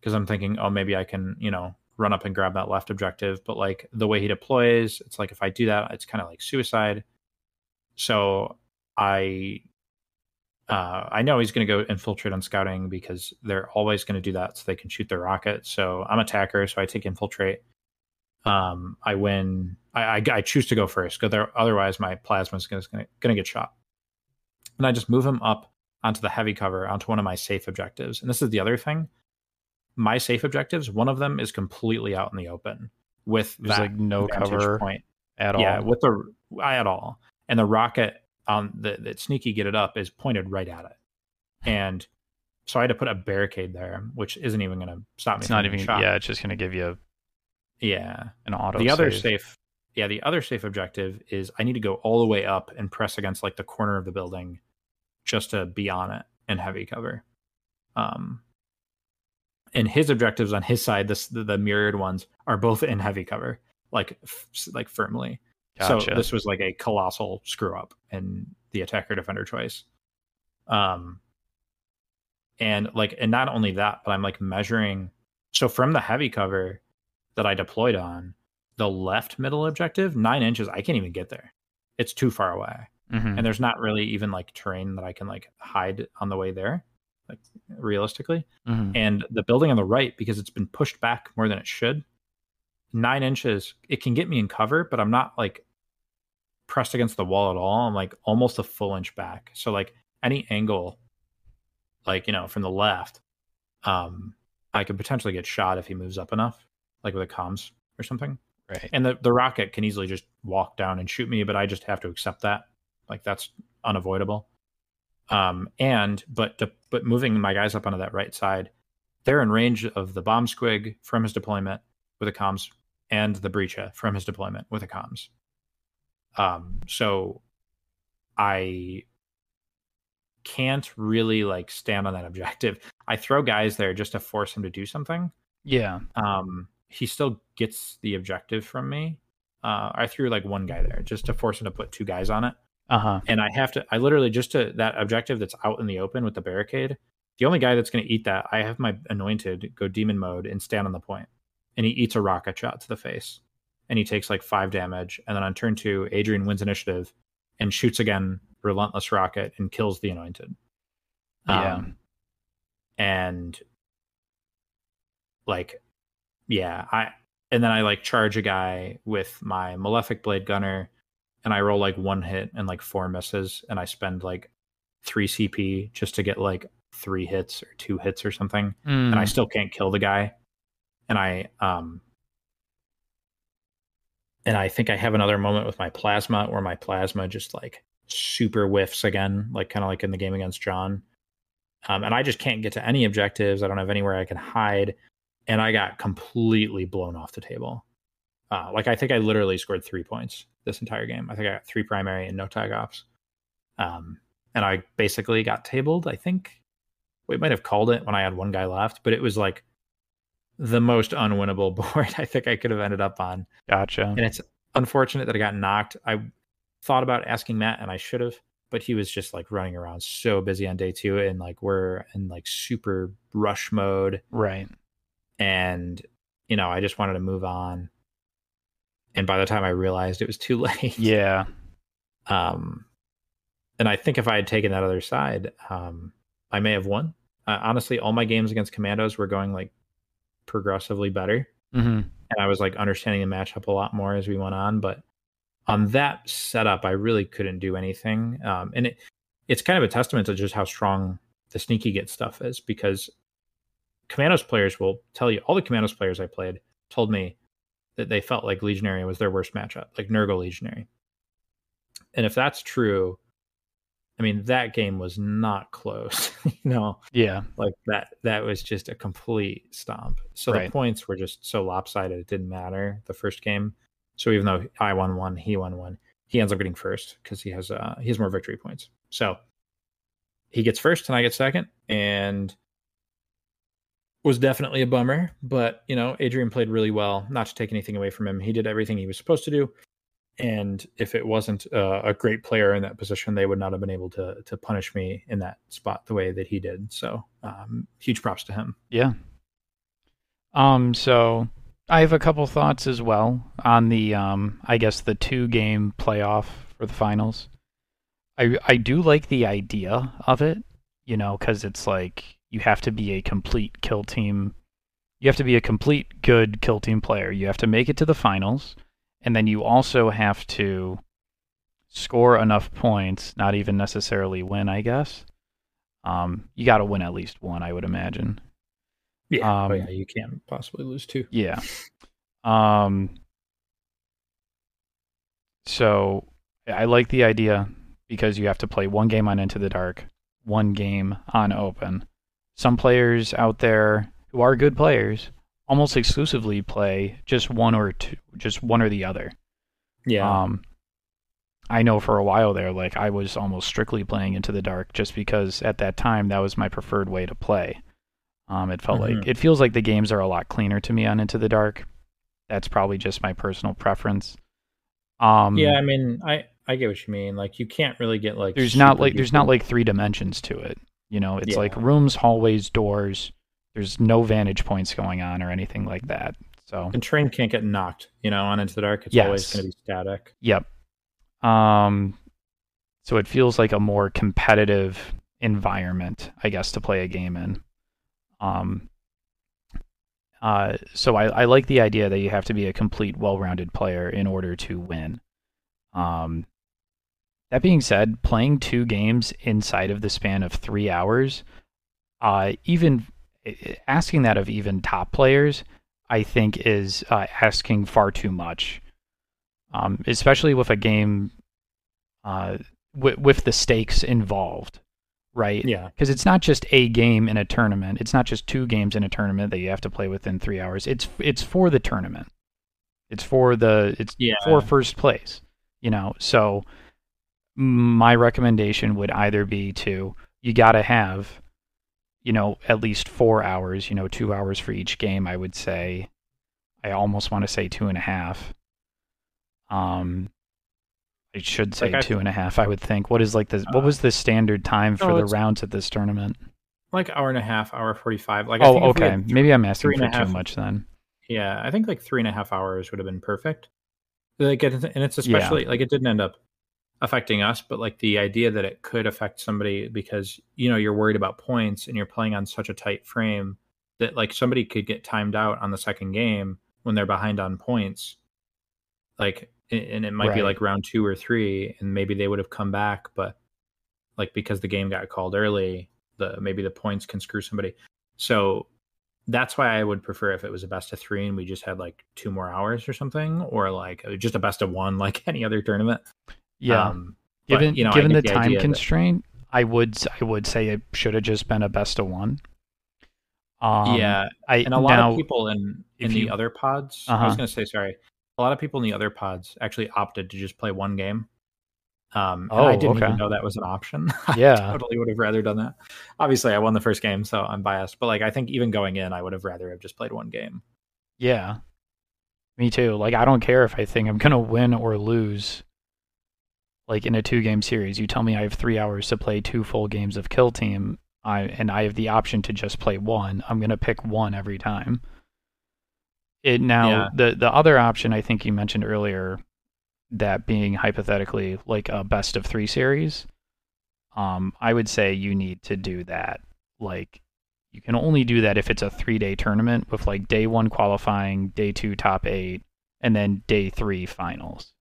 because I'm thinking, oh, maybe I can, you know, run up and grab that left objective. But like the way he deploys, it's like if I do that, it's kind of like suicide. So I uh, I know he's going to go infiltrate on scouting because they're always going to do that so they can shoot their rocket. So I'm attacker, so I take infiltrate um, I win. I, I, I choose to go first because otherwise my plasma is going to get shot. And I just move him up onto the heavy cover onto one of my safe objectives. And this is the other thing. My safe objectives, one of them is completely out in the open with There's like no cover point at all. Yeah, with the at all. And the rocket on the that sneaky git it up is pointed right at it. And so I had to put a barricade there, which isn't even going to stop me. It's not even. Shot. Yeah, it's just going to give you a, yeah. An auto. The other safe. Yeah, the other safe objective is I need to go all the way up and press against like the corner of the building just to be on it and heavy cover. Um and his objectives on his side, this the, the mirrored ones are both in heavy cover, like f- like firmly. Gotcha. So this was like a colossal screw up in the attacker defender choice. Um and like and not only that, but I'm like measuring so from the heavy cover, that I deployed on, the left middle objective, nine inches, I can't even get there. It's too far away. Mm-hmm. And there's not really even like terrain that I can like hide on the way there, like realistically. Mm-hmm. And the building on the right, because it's been pushed back more than it should, nine inches, it can get me in cover, but I'm not like pressed against the wall at all. I'm like almost a full inch back. So like any angle, like you know, from the left, um, I could potentially get shot if he moves up enough, like with a comms or something. Right. And the the rocket can easily just walk down and shoot me, but I just have to accept that. Like that's unavoidable. Um, and but the, but moving my guys up onto that right side, they're in range of the bomb squig from his deployment with the comms and the breacha from his deployment with the comms. Um, so I can't really like stand on that objective. I throw guys there just to force him to do something. Yeah. Um, he still gets the objective from me. Uh, I threw like one guy there just to force him to put two guys on it. Uh huh. And I have to, I literally just to that objective that's out in the open with the barricade. The only guy that's going to eat that, I have my anointed go demon mode and stand on the point, and he eats a rocket shot to the face, and he takes like five damage. And then on turn two, Adrian wins initiative and shoots again, relentless rocket, and kills the anointed. Yeah. Um, and like, yeah, I and then I like charge a guy with my malefic blade gunner, and I roll like one hit and like four misses, and I spend like three CP just to get like three hits or two hits or something, Mm. and I still can't kill the guy. And I um and I think I have another moment with my plasma where my plasma just like super whiffs again, like kind of like in the game against John. Um, and I just can't get to any objectives. I don't have anywhere I can hide, and I got completely blown off the table. Uh, like I think I literally scored three points this entire game. I think I got three primary and no tac ops. Um, and I basically got tabled. I think we might have called it when I had one guy left, but it was like the most unwinnable board I think I could have ended up on. Gotcha. And it's unfortunate that I got knocked. I thought about asking Matt and I should have, but he was just like running around so busy on day two and like we're in like super rush mode Right. And you know, I just wanted to move on. And by the time I realized it was too late. Yeah. Um and I think if I had taken that other side, um I may have won. Uh, honestly, all my games against commandos were going like progressively better hmm and I was like understanding the matchup a lot more as we went on. But on that setup, I really couldn't do anything. Um, and it, it's kind of a testament to just how strong the sneaky git stuff is because Commandos players will tell you, all the Commandos players I played told me that they felt like Legionary was their worst matchup, like Nurgle Legionary. And if that's true, I mean, that game was not close, you know Yeah. like that that was just a complete stomp so Right. the points were just so lopsided it didn't matter the first game so even though i won one he won one he ends up getting first because he has uh he has more victory points so he gets first and i get second and was definitely a bummer but you know adrian played really well not to take anything away from him he did everything he was supposed to do and if it wasn't uh, a great player in that position, they would not have been able to to punish me in that spot the way that he did. So, um, huge props to him. Yeah. Um. So I have a couple thoughts as well on the um. I guess the two game playoff for the finals. I I do like the idea of it. You know, because it's like you have to be a complete kill team. You have to be a complete good kill team player. You have to make it to the finals, and then you also have to score enough points, not even necessarily win, I guess. Um, you got to win at least one, I would imagine. Yeah, Um, oh, yeah, you can't possibly lose two. Yeah. Um so I like the idea because you have to play one game on Into the Dark, one game on Open. Some players out there who are good players almost exclusively play just one or two, just one or the other. Yeah, Um, I know for a while there, like I was almost strictly playing Into the Dark just because at that time that was my preferred way to play. Um, it felt like Mhm. it feels like the games are a lot cleaner to me on Into the Dark. That's probably just my personal preference. Um, yeah. I mean, I I get what you mean. Like, you can't really get like there's not like there's not like three dimensions to it. You know, it's Yeah. like rooms, hallways, doors. There's no vantage points going on or anything like that. So and train can't get knocked. You know, on into the dark, it's Yes. always going to be static. Yep. Um, so it feels like a more competitive environment, I guess, to play a game in. Um, uh, so I, I like the idea that you have to be a complete, well-rounded player in order to win. Um, That being said, playing two games inside of the span of three hours, uh, even asking that of even top players, I think is uh, asking far too much. Um, especially with a game uh, w- with the stakes involved, right? Yeah. Because it's not just a game in a tournament. It's not just two games in a tournament that you have to play within three hours. It's it's for the tournament. It's for the it's yeah. for first place. You know, so my recommendation would either be to you got to have you know at least four hours you know two hours for each game i would say. I almost want to say two and a half. Um i should say like two I, and a half i would think. What is like the uh, what was the standard time for the rounds at this tournament? Like hour and a half hour 45 like oh okay. maybe i'm asking for too much then. Yeah i think like three and a half hours would have been perfect. Like and it's especially yeah. like it didn't end up affecting us, but like the idea that it could affect somebody because you know you're worried about points and you're playing on such a tight frame that like somebody could get timed out on the second game when they're behind on points. Like and it might right. be like round 2 or 3 and maybe they would have come back but like because the game got called early, the maybe the points can screw somebody. So that's why I would prefer if it was a best of 3 and we just had like two more hours or something or like just a best of 1 like any other tournament. Yeah. Um, given but, you know, given the, the time constraint, that... I would I would say it should have just been a best of one. Um, yeah, I, and a lot now, of people in in the you, other pods. Uh-huh. I was uh-huh. going to say sorry. A lot of people in the other pods actually opted to just play one game. Um, oh, I didn't okay. even know that was an option. Yeah, I totally would have rather done that. Obviously, I won the first game, so I'm biased. But like, I think even going in, I would have rather have just played one game. Yeah, me too. Like, I don't care if I think I'm gonna win or lose like in a two game series, you tell me I have three hours to play two full games of Kill Team, I, and I have the option to just play one, I'm going to pick one every time. It now yeah. the the other option I think you mentioned earlier, that being hypothetically like a best of three series, um, I would say you need to do that. Like you can only do that if it's a three day tournament with like day one qualifying, day two top eight, and then day three finals.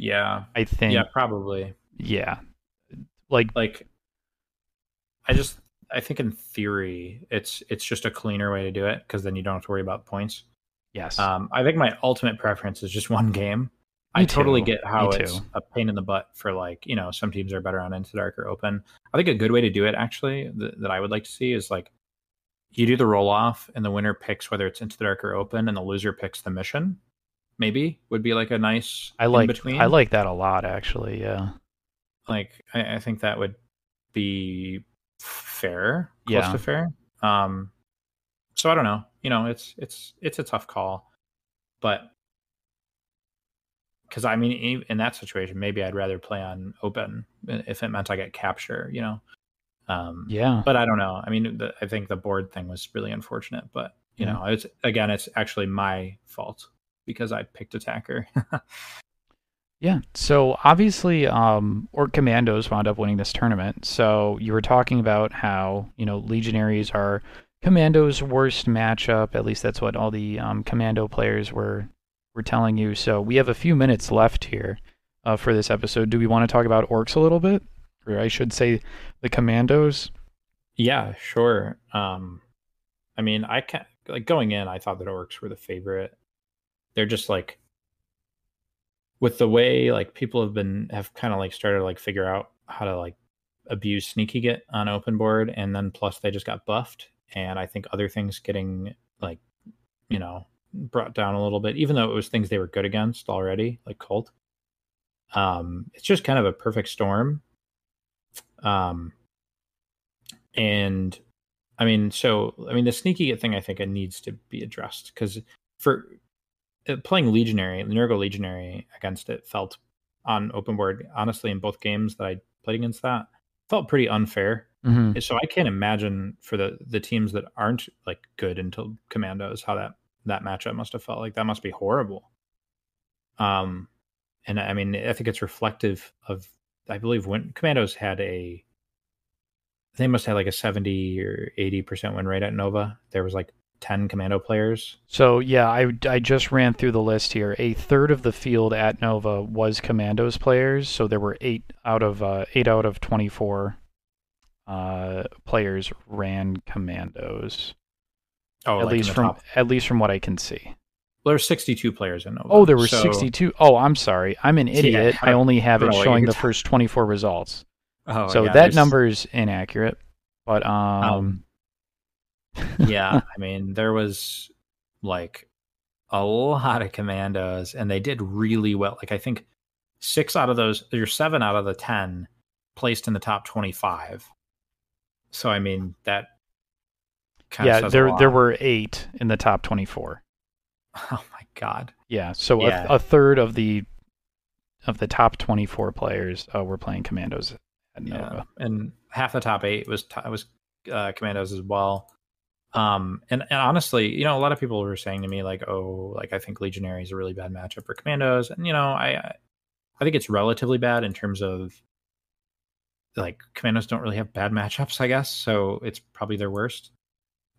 Yeah. I think. Yeah, probably. Yeah. Like like I just I think in theory it's it's just a cleaner way to do it because then you don't have to worry about points. Yes. Um, I think my ultimate preference is just one game. Me I too. totally get how Me it's too. a pain in the butt for like you know some teams are better on into dark or open. I think a good way to do it actually th- that I would like to see is like you do the roll off and the winner picks whether it's into the dark or open and the loser picks the mission maybe would be like a nice I like between. I like that a lot actually. Yeah, like I, I think that would be fair, close yeah. to fair. Um, so I don't know. You know, it's it's it's a tough call, but because I mean, in that situation, maybe I'd rather play on open if it meant I get capture. You know. Um, yeah. But I don't know. I mean, the, I think the board thing was really unfortunate, but you yeah. know, it's again, it's actually my fault because I picked attacker. yeah. So obviously, um, Ork Commandos wound up winning this tournament. So you were talking about how you know Legionaries are Commandos' worst matchup. At least that's what all the um, Commando players were were telling you. So we have a few minutes left here uh, for this episode. Do we want to talk about Orks a little bit, or I should say, the Commandos? Yeah, sure. Um, I mean, I can like going in. I thought that Orks were the favorite they're just like with the way like people have been have kind of like started like figure out how to like abuse sneaky git on open board and then plus they just got buffed and i think other things getting like you know brought down a little bit even though it was things they were good against already like cult um it's just kind of a perfect storm. Um and i mean so i mean the sneaky git thing i think it needs to be addressed because for playing Legionary, Nurgle Legionary against it felt on open board, honestly, in both games that I played against that, felt pretty unfair. Mm-hmm. So I can't imagine for the the teams that aren't like good until Commandos how that that matchup must have felt like. That must be horrible. Um, and I mean, I think it's reflective of. I believe when Commandos had a, they must have like a seventy or eighty percent win rate at Nova. There was like 10 commando players. So, yeah, I, I just ran through the list here. A third of the field at Nova was commandos players. So there were eight out of uh, eight out of 24 uh, players ran commandos. Oh, at like least from top. at least from what I can see. Well, there's 62 players in Nova. Oh, there were so, 62. Oh, I'm sorry. I'm an idiot. I I only have it don't know what showing the first 24 results. Oh, so yeah, that there's- number is inaccurate. But um, yeah, I mean, there was like a lot of commandos, and they did really well. Like, I think six out of those, or seven out of the 10 placed in the top 25. So, I mean, that kind yeah, there there were 8 in the top 24. Oh my god. Yeah, so Yeah. A, a third of the of the top 24 players uh, were playing commandos at Yeah, and half the top eight was t- was uh, commandos as well. Um, and, and honestly, you know, a lot of people were saying to me like, "Oh, like I think Legionary is a really bad matchup for commandos," and you know, I I- think it's relatively bad in terms of like commandos don't really have bad matchups, I guess. So it's probably their worst.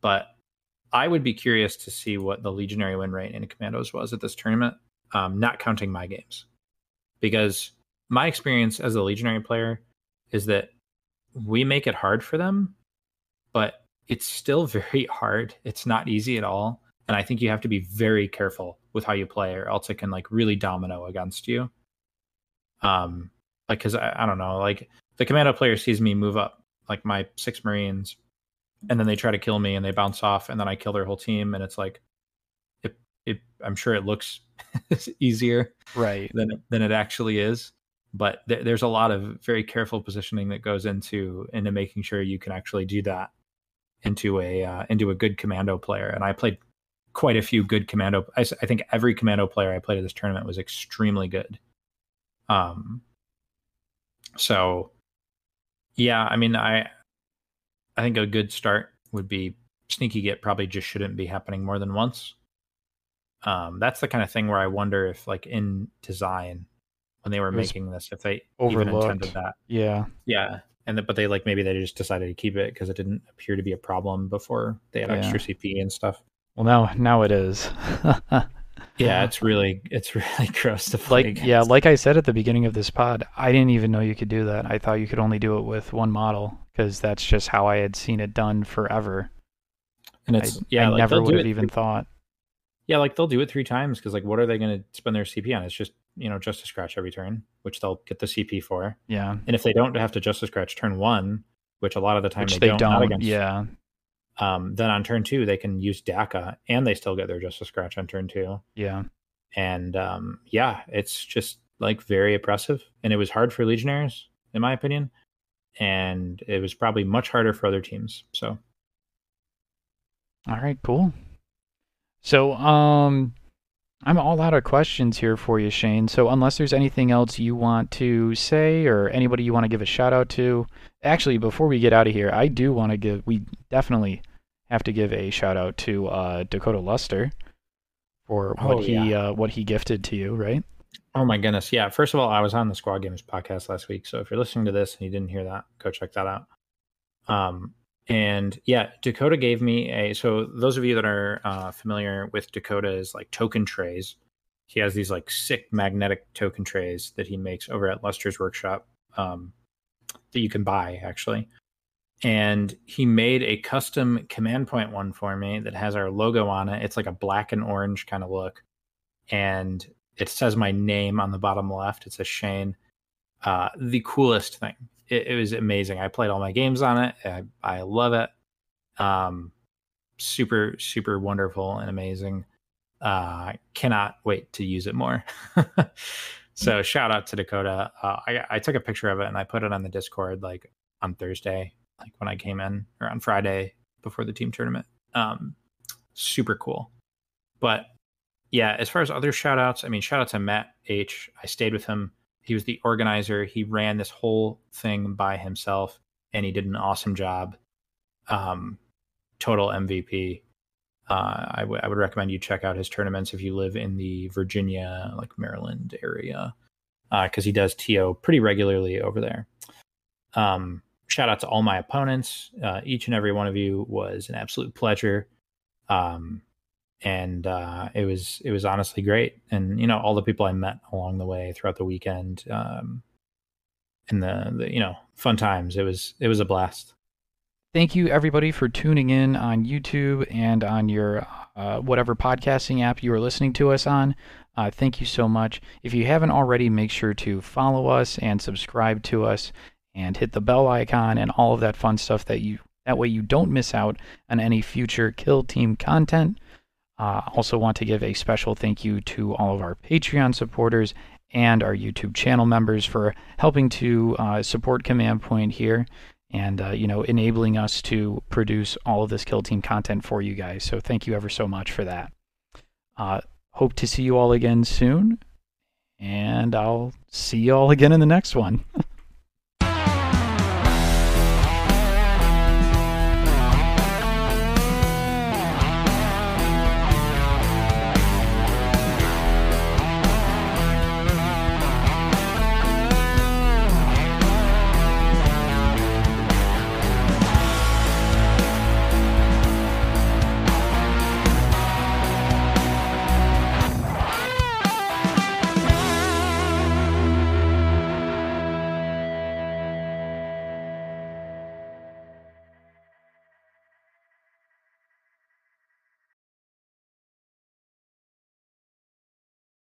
But I would be curious to see what the Legionary win rate in commandos was at this tournament, um, not counting my games, because my experience as a Legionary player is that we make it hard for them, but it's still very hard. It's not easy at all. And I think you have to be very careful with how you play, or else it can like really domino against you. Um, like, cause I, I don't know, like the commando player sees me move up, like my six Marines, and then they try to kill me and they bounce off, and then I kill their whole team. And it's like, it, it, I'm sure it looks easier Right. than it, than it actually is. But th- there's a lot of very careful positioning that goes into into making sure you can actually do that into a uh, into a good commando player. And I played quite a few good commando. I think every commando player I played at this tournament was extremely good. Um. So, yeah, I mean, I I think a good start would be sneaky git. Probably just shouldn't be happening more than once um, that's the kind of thing where I wonder if, like in design, when they were making this, if they even Overlooked. intended that. Yeah. Yeah, and the, but they like maybe they just decided to keep it because it didn't appear to be a problem before they had Yeah. extra CP and stuff. Well, now now it is. Yeah, it's really it's really gross to play. like yeah, like I said at the beginning of this pod, I didn't even know you could do that. I thought you could only do it with one model because that's just how I had seen it done forever. and I, it's yeah, I like, never would have even three- thought. Yeah, like they'll do it three times because like, what are they going to spend their CP on? It's just you know just a scratch every turn, which they'll get the CP for. Yeah, And if they don't have to just a scratch turn one, which a lot of the time they, they don't, don't. against Yeah, um, then on turn two they can use dakka and they still get their just a scratch on turn two. yeah, And um, yeah, it's just like very oppressive, and it was hard for Legionnaires, in my opinion, and it was probably much harder for other teams. So All right, cool. So, um, I'm all out of questions here for you, Shane. So, unless there's anything else you want to say or anybody you want to give a shout out to, actually, before we get out of here, I do want to give, we definitely have to give a shout out to uh, Dakota Luster for what Oh, he uh, what he gifted to you, right? Oh my goodness. Yeah. First of all, I was on the Squad Games podcast last week. So if you're listening to this and you didn't hear that, go check that out. Um, and yeah, Dakota gave me a. So those of you that are uh, familiar with Dakota's like token trays, he has these like sick magnetic token trays that he makes over at Luster's workshop um, that you can buy actually. And he made a custom command point one for me that has our logo on it. It's like a black and orange kind of look. And it says my name on the bottom left. It says Shane. Uh, the coolest thing. It, it was amazing. I played all my games on it. I, I love it. Um, super, super wonderful and amazing. Uh, cannot wait to use it more. so shout out to Dakota. Uh, I, I took a picture of it and I put it on the Discord like on Thursday, like when I came in, or on Friday before the team tournament. Um, super cool. But yeah, as far as other shout outs, I mean, shout out to Matt H. I stayed with him. He was the organizer. He ran this whole thing by himself and he did an awesome job. Um, total MVP. Uh, I, w- I would recommend you check out his tournaments if you live in the Virginia, like Maryland area, because he does TO pretty regularly over there. Um, shout out to all my opponents. Uh, each and every one of you was an absolute pleasure. Um, and uh, it was it was honestly great. And you know, all the people I met along the way throughout the weekend, um, and the, the you know fun times. It was it was a blast. Thank you everybody for tuning in on YouTube and on your uh, whatever podcasting app you are listening to us on. Uh, thank you so much. If you haven't already, make sure to follow us and subscribe to us and hit the bell icon and all of that fun stuff that you that way you don't miss out on any future Kill Team content. Uh, also want to give a special thank you to all of our Patreon supporters and our YouTube channel members for helping to uh, support Command Point here and uh, you know enabling us to produce all of this Kill Team content for you guys. So thank you ever so much for that. Uh, hope to see you all again soon, and I'll see you all again in the next one.